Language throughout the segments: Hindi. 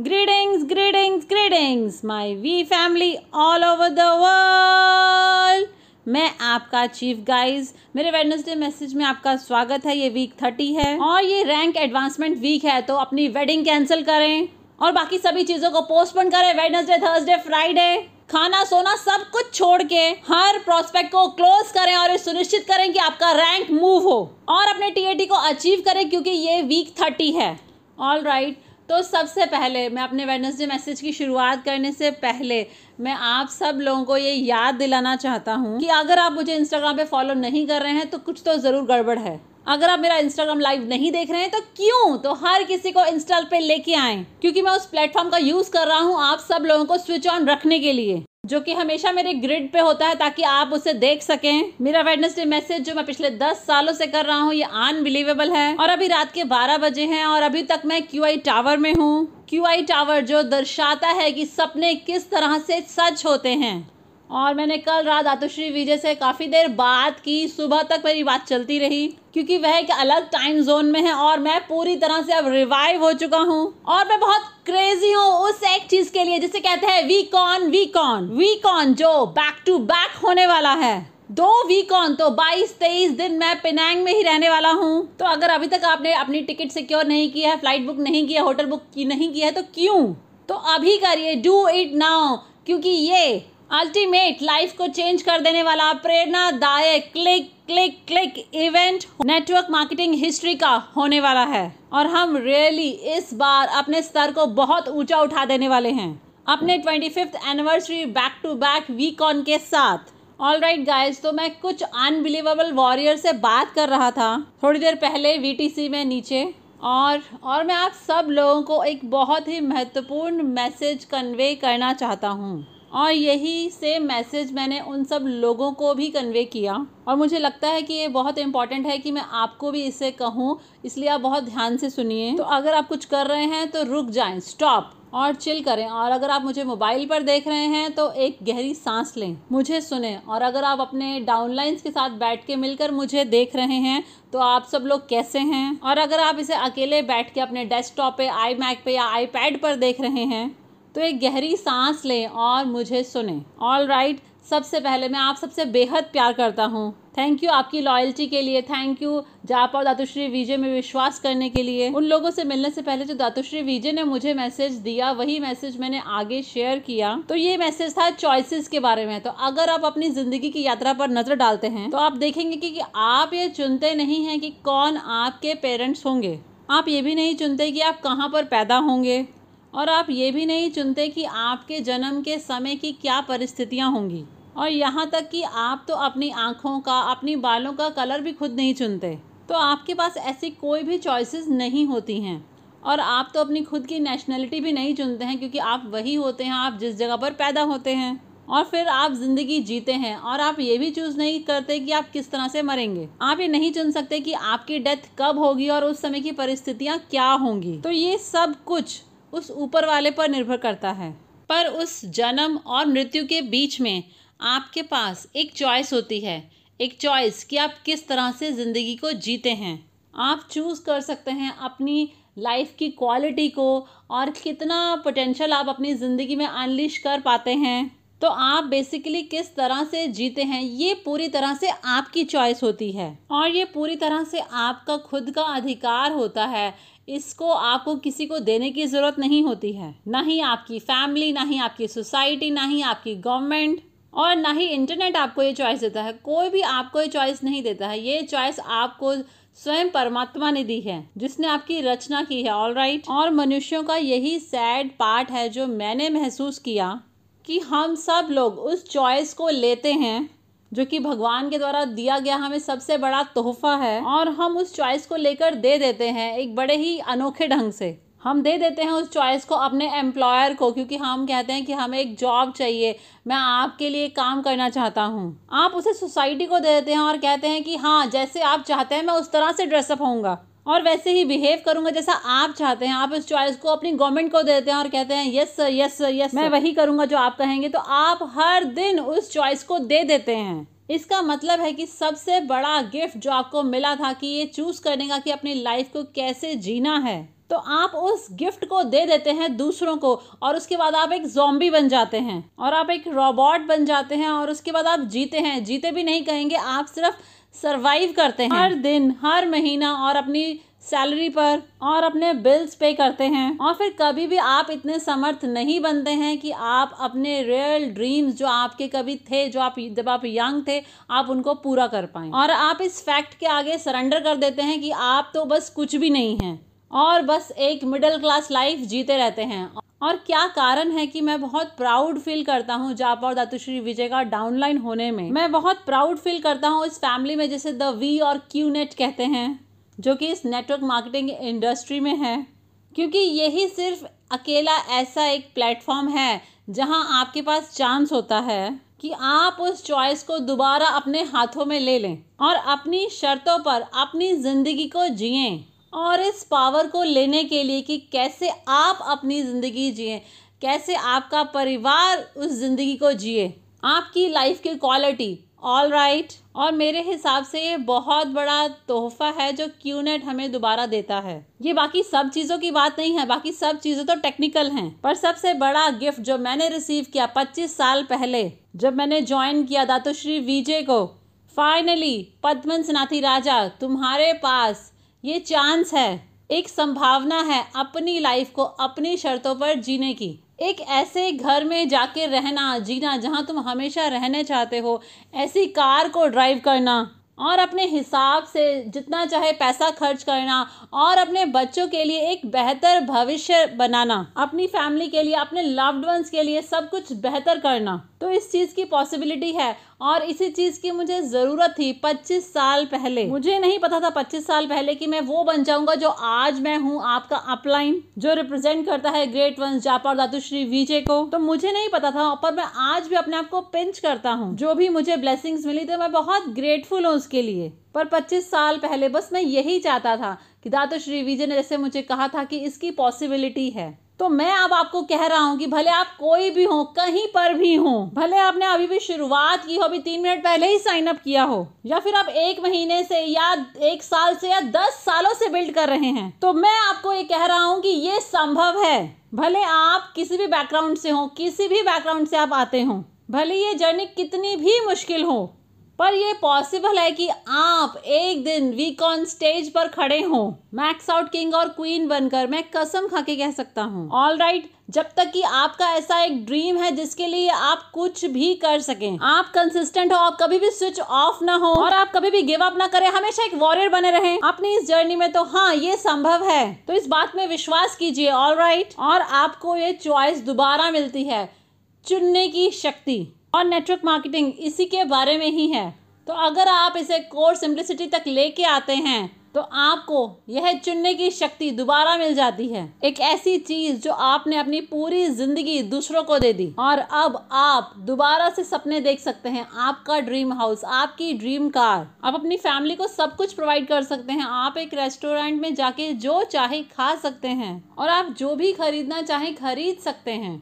Greetings, greetings, greetings, my V family all over the world. मैं आपका चीफ गाइज़ मेरे वेडनेसडे मैसेज में आपका स्वागत है ये वीक थर्टी है और ये रैंक एडवांसमेंट वीक है तो अपनी वेडिंग कैंसिल करें और बाकी सभी चीज़ों को पोस्टपोन करें वेडनेसडे थर्सडे फ्राइडे खाना सोना सब कुछ छोड़ के हर प्रोस्पेक्ट को क्लोज करें और सुनिश्चित करें कि आपका रैंक मूव हो और अपने टीएटी को अचीव करें क्योंकि ये वीक थर्टी है ऑल राइट right. तो सबसे पहले, मैं अपने वेडनेसडे मैसेज की शुरुआत करने से पहले, मैं आप सब लोगों को ये याद दिलाना चाहता हूँ कि अगर आप मुझे इंस्टाग्राम पे फॉलो नहीं कर रहे हैं तो कुछ तो ज़रूर गड़बड़ है। अगर आप मेरा इंस्टाग्राम लाइव नहीं देख रहे हैं तो क्यों? तो हर किसी को इंस्टा पे लेके आए, क्योंकि मैं उस प्लेटफॉर्म का यूज़ कर रहा हूँ आप सब लोगों को स्विच ऑन रखने के लिए। जो कि हमेशा मेरे ग्रिड पे होता है ताकि आप उसे देख सकें। मेरा वेडनेसडे मैसेज जो मैं पिछले दस सालों से कर रहा हूँ, ये अनबिलीवेबल है। और अभी रात के बारह बजे हैं और अभी तक मैं क्यू आई टावर में हूँ। क्यू आई टावर जो दर्शाता है कि सपने किस तरह से सच होते हैं। और मैंने कल रात आतुश्री विजय से काफ़ी देर बात की, सुबह तक मेरी बात चलती रही, क्योंकि वह एक अलग टाइम जोन में है और मैं पूरी तरह से अब रिवाइव हो चुका हूँ। और मैं बहुत क्रेजी हूँ उस एक चीज़ के लिए जिसे कहते हैं we cone we cone we cone जो बैक टू बैक होने वाला है। दो वीक ऑन तो 22 तेईस दिन मैं पिनांग में ही रहने वाला हूँ। तो अगर अभी तक आपने अपनी टिकट सिक्योर नहीं किया है फ़्लाइट बुक नहीं किया होटल बुक की नहीं किया है तो क्यों? तो अभी करिए डू इट नाउ क्योंकि ये अल्टीमेट लाइफ को चेंज कर देने वाला प्रेरणादायक click click click event network marketing history का होने वाला है। और हम रियली इस बार अपने स्तर को बहुत ऊँचा उठा देने वाले हैं। अपने twenty fifth anniversary back to back week on के साथ। ऑल राइट गाइज़ तो मैं कुछ अनबिलीवेबल वॉरियर से बात कर रहा था थोड़ी देर पहले वीटीसी में नीचे। और और मैं आप सब लोगों को एक बहुत ही महत्वपूर्ण मैसेज कन्वे करना चाहता हूँ। और यही से मैसेज मैंने उन सब लोगों को भी कन्वे किया। और मुझे लगता है कि ये बहुत इंपॉर्टेंट है कि मैं आपको भी इसे कहूँ, इसलिए आप बहुत ध्यान से सुनिए। तो अगर आप कुछ कर रहे हैं तो रुक जाएँ स्टॉप और चिल करें। और अगर आप मुझे मोबाइल पर देख रहे हैं तो एक गहरी सांस लें, मुझे सुने। और अगर आप अपने डाउनलाइंस के साथ बैठ के मिलकर मुझे देख रहे हैं तो आप सब लोग कैसे हैं? और अगर आप इसे अकेले बैठ के अपने डेस्कटॉप पे आई मैक पे या आईपैड पर देख रहे हैं तो एक गहरी सांस लें और मुझे सुने। ऑल राइट सबसे पहले मैं आप सबसे बेहद प्यार करता हूँ। थैंक यू आपकी लॉयल्टी के लिए। थैंक यू जाप और दातुश्री विजय में विश्वास करने के लिए। उन लोगों से मिलने से पहले जो दातुश्री विजय ने मुझे मैसेज दिया वही मैसेज मैंने आगे शेयर किया। तो ये मैसेज था चॉइसेस के बारे में। तो अगर आप अपनी ज़िंदगी की यात्रा पर नज़र डालते हैं तो आप देखेंगे कि, कि आप ये चुनते नहीं हैं कि कौन आपके पेरेंट्स होंगे। आप ये भी नहीं चुनते कि आप कहाँ पर पैदा होंगे। और आप ये भी नहीं चुनते कि आपके जन्म के समय की क्या परिस्थितियाँ होंगी। और यहाँ तक कि आप तो अपनी आँखों का, अपनी बालों का कलर भी खुद नहीं चुनते। तो आपके पास ऐसी कोई भी चॉइसेस नहीं होती हैं। और आप तो अपनी खुद की नेशनलिटी भी नहीं चुनते हैं, क्योंकि आप वही होते हैं, आप जिस जगह पर पैदा होते हैं। और फिर आप ज़िंदगी जीते हैं, और आप ये भी चूज़ नहीं करते कि आप किस तरह से मरेंगे। आप ये नहीं चुन सकते कि आपकी डेथ कब होगी और उस समय की परिस्थितियाँ क्या होंगी। तो ये सब कुछ उस ऊपर वाले पर निर्भर करता है। पर उस जन्म और मृत्यु के बीच में आपके पास एक चॉइस होती है। एक चॉइस कि आप किस तरह से ज़िंदगी को जीते हैं। आप चूज़ कर सकते हैं अपनी लाइफ की क्वालिटी को और कितना पोटेंशियल आप अपनी ज़िंदगी में अनलिश कर पाते हैं। तो आप बेसिकली किस तरह से जीते हैं? ये पूरी तरह से आपकी चॉइस होती है। और ये पूरी तरह से आपका खुद का अधिकार होता है। इसको आपको किसी को देने की ज़रूरत नहीं होती है। ना ही आपकी फैमिली ना ही आपकी सोसाइटी ना ही आपकी गवर्नमेंट और ना ही इंटरनेट आपको ये चॉइस देता है। कोई भी आपको ये चॉइस नहीं देता है। ये चॉइस आपको स्वयं परमात्मा ने दी है, जिसने आपकी रचना की है। All right right? और मनुष्यों का यही सैड पार्ट है जो मैंने महसूस किया। कि हम सब लोग उस चॉइस को लेते हैं, जो कि भगवान के द्वारा दिया गया हमें सबसे बड़ा तोहफा है, और हम उस चॉइस को लेकर दे देते हैं एक बड़े ही अनोखे ढंग से। हम दे देते हैं उस चॉइस को अपने एम्प्लॉयर को, क्योंकि हम कहते हैं कि हमें एक जॉब चाहिए, मैं आपके लिए काम करना चाहता हूँ। आप उसे सोसाइटी को दे देते हैं और कहते हैं कि हाँ जैसे आप चाहते हैं, मैं उस तरह से ड्रेसअप होऊँगा। और वैसे ही बिहेव करूँगा जैसा आप चाहते हैं। आप इस चॉइस को अपनी गवर्नमेंट को देते हैं और कहते हैं yes sir yes sir yes मैं वही करूँगा जो आप कहेंगे। तो आप हर दिन उस चॉइस को दे देते हैं। इसका मतलब है कि सबसे बड़ा गिफ्ट जो आपको मिला था कि ये चूज़ करने का कि अपनी लाइफ को कैसे जीना है। तो आप उस गिफ्ट को दे देते हैं दूसरों को, और उसके बाद आप एक जॉम्बी बन जाते हैं, और आप एक रोबोट बन जाते हैं, और उसके बाद आप जीते हैं। जीते भी नहीं कहेंगे, आप सिर्फ़ सरवाइव करते हैं। हर दिन, हर महीना, और अपनी सैलरी पर, और अपने बिल्स पे करते हैं। और फिर कभी भी आप इतने समर्थ नहीं बनते हैं कि आप अपने रियल ड्रीम्स जो आपके कभी थे, जो आप, जब आप यंग थे, आप उनको पूरा कर पाए। और आप इस फैक्ट के आगे सरेंडर कर देते हैं कि आप तो बस कुछ भी नहीं हैं। और बस एक मिडिल क्लास लाइफ जीते रहते हैं। और क्या कारण है कि मैं बहुत प्राउड फील करता हूँ जाप और दातुश्री विजय का डाउनलाइन होने में? मैं बहुत प्राउड फील करता हूँ इस फैमिली में जैसे द वी और क्यू नेट कहते हैं, जो कि इस नेटवर्क मार्केटिंग इंडस्ट्री में है। क्योंकि यही सिर्फ़ अकेला ऐसा एक प्लेटफॉर्म है, जहाँ आपके पास चांस होता है कि आप उस चॉइस को दोबारा अपने हाथों में ले लें और अपनी शर्तों पर अपनी ज़िंदगी को जिएँ। और इस पावर को लेने के लिए कि कैसे आप अपनी ज़िंदगी जिए, कैसे आपका परिवार उस ज़िंदगी को जिए। आपकी लाइफ की क्वालिटी ऑल राइट right. और मेरे हिसाब से ये बहुत बड़ा तोहफा है जो क्यूनेट हमें दोबारा देता है। ये बाकी सब चीज़ों की बात नहीं है, बाकी सब चीज़ें तो टेक्निकल हैं। पर सबसे बड़ा गिफ्ट जो मैंने रिसीव किया 25 साल पहले, जब मैंने ज्वाइन किया दातोश्री विजय को फाइनली पद्मन सनाथी राजा तुम्हारे पास ये चांस है, एक संभावना है अपनी लाइफ को अपनी शर्तों पर जीने की। एक ऐसे घर में जाके रहना, जीना जहाँ तुम हमेशा रहने चाहते हो, ऐसी कार को ड्राइव करना और अपने हिसाब से जितना चाहे पैसा खर्च करना और अपने बच्चों के लिए एक बेहतर भविष्य बनाना, अपनी फैमिली के लिए, अपने लव्ड वंस के लिए सब कुछ बेहतर करना। तो इस चीज़ की पॉसिबिलिटी है और इसी चीज़ की मुझे ज़रूरत थी 25 साल पहले। मुझे नहीं पता था 25 साल पहले कि मैं वो बन जाऊँगा जो आज मैं हूँ, आपका अपलाइन, जो रिप्रेजेंट करता है ग्रेट वंस जापार दातुश्री विजय को। तो मुझे नहीं पता था, पर मैं आज भी अपने आप को पिंच करता हूँ। जो भी मुझे ब्लेसिंग्स मिली तो मैं बहुत ग्रेटफुल हूँ उसके लिए। पर 25 साल पहले बस मैं यही चाहता था कि दातुश्री विजय ने जैसे मुझे कहा था कि इसकी पॉसिबिलिटी है। तो मैं अब आपको कह रहा हूँ कि भले आप कोई भी हो, कहीं पर भी हो, भले आपने अभी भी शुरुआत की हो, अभी तीन मिनट पहले ही साइन अप किया हो, या फिर आप एक महीने से या एक साल से या दस सालों से बिल्ड कर रहे हैं तो मैं आपको ये कह रहा हूँ कि ये संभव है। भले आप किसी भी बैकग्राउंड से हो, किसी भी बैकग्राउंड से आप आते हो, भले ये जर्नी कितनी भी मुश्किल हो पर यह पॉसिबल है कि आप एक दिन वीक ऑन स्टेज पर खड़े हो। मैक्स आउट किंग और क्वीन बनकर मैं कसम खा के कह सकता हूँ। ऑल राइट जब तक कि आपका ऐसा एक ड्रीम है जिसके लिए आप कुछ भी कर सकें। आप कंसिस्टेंट हो, आप कभी भी स्विच ऑफ़ ना हो और आप कभी भी गिव अप ना करें। हमेशा एक वॉरियर बने रहें। अपनी इस जर्नी में तो हाँ ये संभव है। तो इस बात में विश्वास कीजिए ऑल राइट और आपको ये चॉइस दोबारा मिलती है। चुनने की शक्ति। और नेटवर्क मार्केटिंग इसी के बारे में ही है। तो अगर आप इसे कोर सिंप्लिसिटी तक लेके आते हैं तो आपको यह चुनने की शक्ति दोबारा मिल जाती है। एक ऐसी चीज़ जो आपने अपनी पूरी ज़िंदगी दूसरों को दे दी और अब आप दोबारा से सपने देख सकते हैं। आपका ड्रीम हाउस आपकी ड्रीम कार आप अपनी फैमिली को सब कुछ प्रोवाइड कर सकते हैं। आप एक रेस्टोरेंट में जाके जो चाहे खा सकते हैं और आप जो भी खरीदना चाहे खरीद सकते हैं।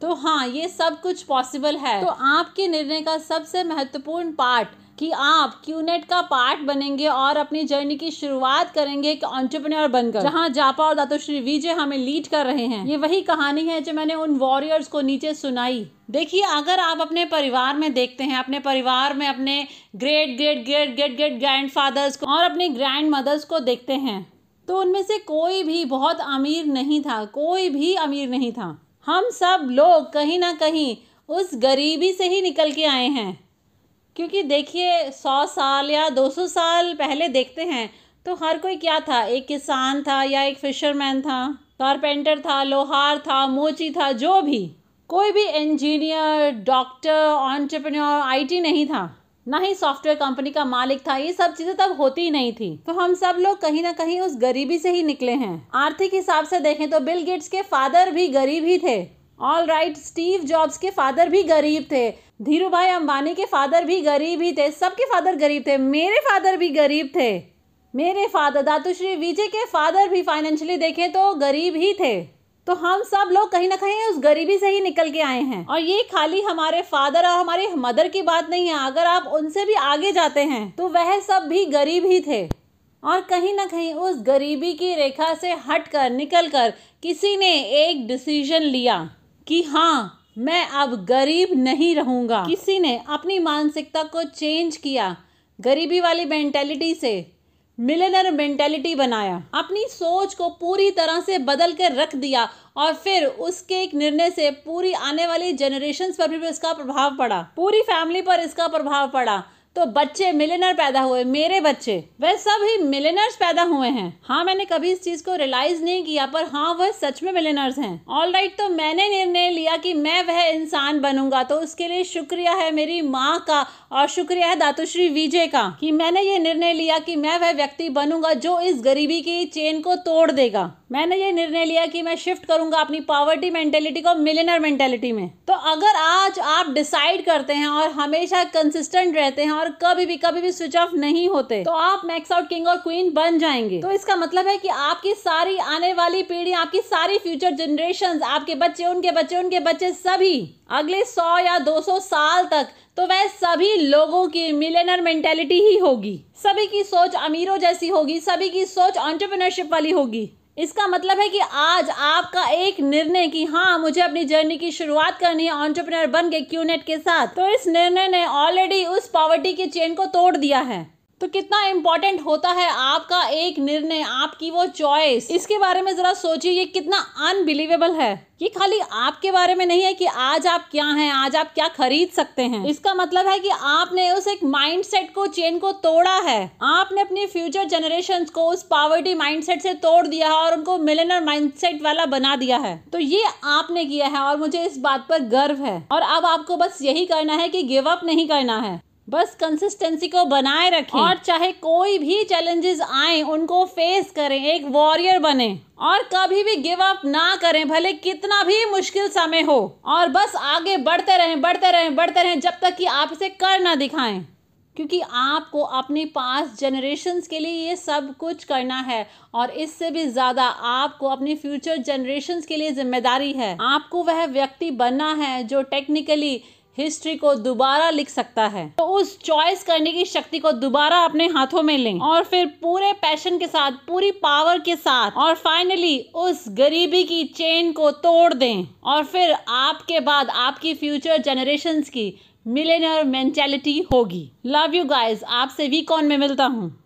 तो हाँ ये सब कुछ पॉसिबल है। तो आपके निर्णय का सबसे महत्वपूर्ण पार्ट कि आप क्यूनेट का पार्ट बनेंगे और अपनी जर्नी की शुरुआत करेंगे एक ऑन्टरप्रनर बनकर, जहाँ जापा और दातोश्री विजय हमें लीड कर रहे हैं। ये वही कहानी है जो मैंने उन वॉरियर्स को नीचे सुनाई। देखिए, अगर आप अपने परिवार में देखते हैं, अपने परिवार में अपने great great great great great grandfathers को और अपनी ग्रैंड मदर्स को देखते हैं तो उनमें से कोई भी बहुत अमीर नहीं था, कोई भी अमीर नहीं था। हम सब लोग कहीं ना कहीं उस गरीबी से ही निकल के आए हैं। क्योंकि देखिए, सौ साल या दो सौ साल पहले देखते हैं तो हर कोई क्या था? एक किसान था या एक फिशरमैन था कारपेंटर था, लोहार था, मोची था, जो भी। कोई भी इंजीनियर डॉक्टर ऑन्टरप्रन्योर आईटी नहीं था। ना ही सॉफ्टवेयर कंपनी का मालिक था, ये सब चीज़ें तब होती ही नहीं थी। तो हम सब लोग कहीं ना कहीं उस गरीबी से ही निकले हैं। आर्थिक हिसाब से देखें तो बिल गेट्स के फादर भी गरीब ही थे। ऑल राइट स्टीव जॉब्स के फादर भी गरीब थे। धीरू भाई अंबानी के फादर भी गरीब ही थे। सबके फादर गरीब थे। मेरे फादर भी गरीब थे। मेरे फादर दातुश्री विजय के फादर भी फाइनेंशियली देखें तो गरीब ही थे। तो हम सब लोग कहीं ना कहीं उस गरीबी से ही निकल के आए हैं। और ये खाली हमारे फादर और हमारे मदर की बात नहीं है। अगर आप उनसे भी आगे जाते हैं तो वह सब भी गरीब ही थे। और कहीं ना कहीं उस गरीबी की रेखा से हट कर निकल कर किसी ने एक डिसीज़न लिया कि हाँ मैं अब गरीब नहीं रहूँगा। किसी ने अपनी मानसिकता को चेंज किया गरीबी वाली मेंटेलिटी से। मिलेनर मेंटेलिटी बनाया। अपनी सोच को पूरी तरह से बदल कर रख दिया और फिर उसके एक निर्णय से पूरी आने वाली जनरेशन पर भी इसका प्रभाव पड़ा। पूरी फैमिली पर इसका प्रभाव पड़ा। तो बच्चे मिलेनर पैदा हुए, मेरे बच्चे। वह सब ही मिलेनर्स पैदा हुए हैं। हाँ मैंने कभी इस चीज़ को रियलाइज़ नहीं किया, पर हाँ वह सच में मिलेनर्स हैं। ऑल राइट तो मैंने निर्णय लिया कि मैं वह इंसान बनूँगा। तो उसके लिए शुक्रिया है मेरी माँ का और शुक्रिया है दातुश्री विजय का कि मैंने ये निर्णय लिया कि मैं वह व्यक्ति बनूँगा जो इस गरीबी की चेन को तोड़ देगा। मैंने ये निर्णय लिया कि मैं शिफ्ट करूँगा अपनी पॉवर्टी मेंटेलिटी को मिलेनर मेंटेलिटी में। तो अगर आज आप डिसाइड करते हैं और हमेशा कंसिस्टेंट रहते हैं और कभी भी कभी भी स्विच ऑफ़ नहीं होते तो आप मैक्स आउट किंग और क्वीन बन जाएँगे। तो इसका मतलब है कि आपकी सारी आने वाली पीढ़ी, आपकी सारी फ्यूचर जनरेशन आपके बच्चे, उनके बच्चे उनके बच्चे सभी, अगले सौ या दो सौ साल तक तो वह सभी लोगों की मिलेनर मेंटेलिटी ही होगी। सभी की सोच अमीरों जैसी होगी, सभी की सोच ऑन्टरप्रिनरशिप वाली होगी। इसका मतलब है कि आज आपका एक निर्णय कि हाँ मुझे अपनी जर्नी की शुरुआत करनी है ऑन्टरप्रनर बन गए क्यूनेट के साथ। तो इस निर्णय ने ऑलरेडी उस पॉवर्टी की चेन को तोड़ दिया है। तो कितना इंपॉर्टेंट होता है आपका एक निर्णय, आपकी वो चॉइस इसके बारे में जरा सोचिए, ये कितना अनबिलीवेबल है। ये खाली आपके बारे में नहीं है कि आज आप क्या हैं, आज आप क्या खरीद सकते हैं। इसका मतलब है कि आपने उस एक माइंडसेट को चेन को तोड़ा है। आपने अपनी फ्यूचर जनरेशन को उस पावर्टी माइंडसेट से तोड़ दिया है और उनको मिलेनर माइंडसेट वाला बना दिया है। तो ये आपने किया है और मुझे इस बात पर गर्व है। और अब आपको बस यही करना है कि गिव अप नहीं करना है। बस कंसिस्टेंसी को बनाए रखें। और चाहे कोई भी चैलेंजेस आए, उनको फेस करें, एक वॉरियर बने। और कभी भी गिव अप ना करें, भले कितना भी मुश्किल समय हो। और बस आगे बढ़ते रहें बढ़ते रहें बढ़ते रहें, जब तक कि आप इसे कर ना दिखाएँ। क्योंकि आपको अपने पास जनरेशन्स के लिए ये सब कुछ करना है। और इससे भी ज़्यादा आपको अपनी फ्यूचर जनरेशन्स के लिए ज़िम्मेदारी है। आपको वह व्यक्ति बनना है जो टेक्निकली हिस्ट्री को दोबारा लिख सकता है। तो उस चॉइस करने की शक्ति को दोबारा अपने हाथों में लें और फिर पूरे पैशन के साथ, पूरी पावर के साथ और फाइनली उस गरीबी की चेन को तोड़ दें और फिर आपके बाद आपकी फ्यूचर जनरेशन की मिलेनियर मेंटेलिटी होगी। लव यू गाइस आपसे वीक ऑन में मिलता हूँ।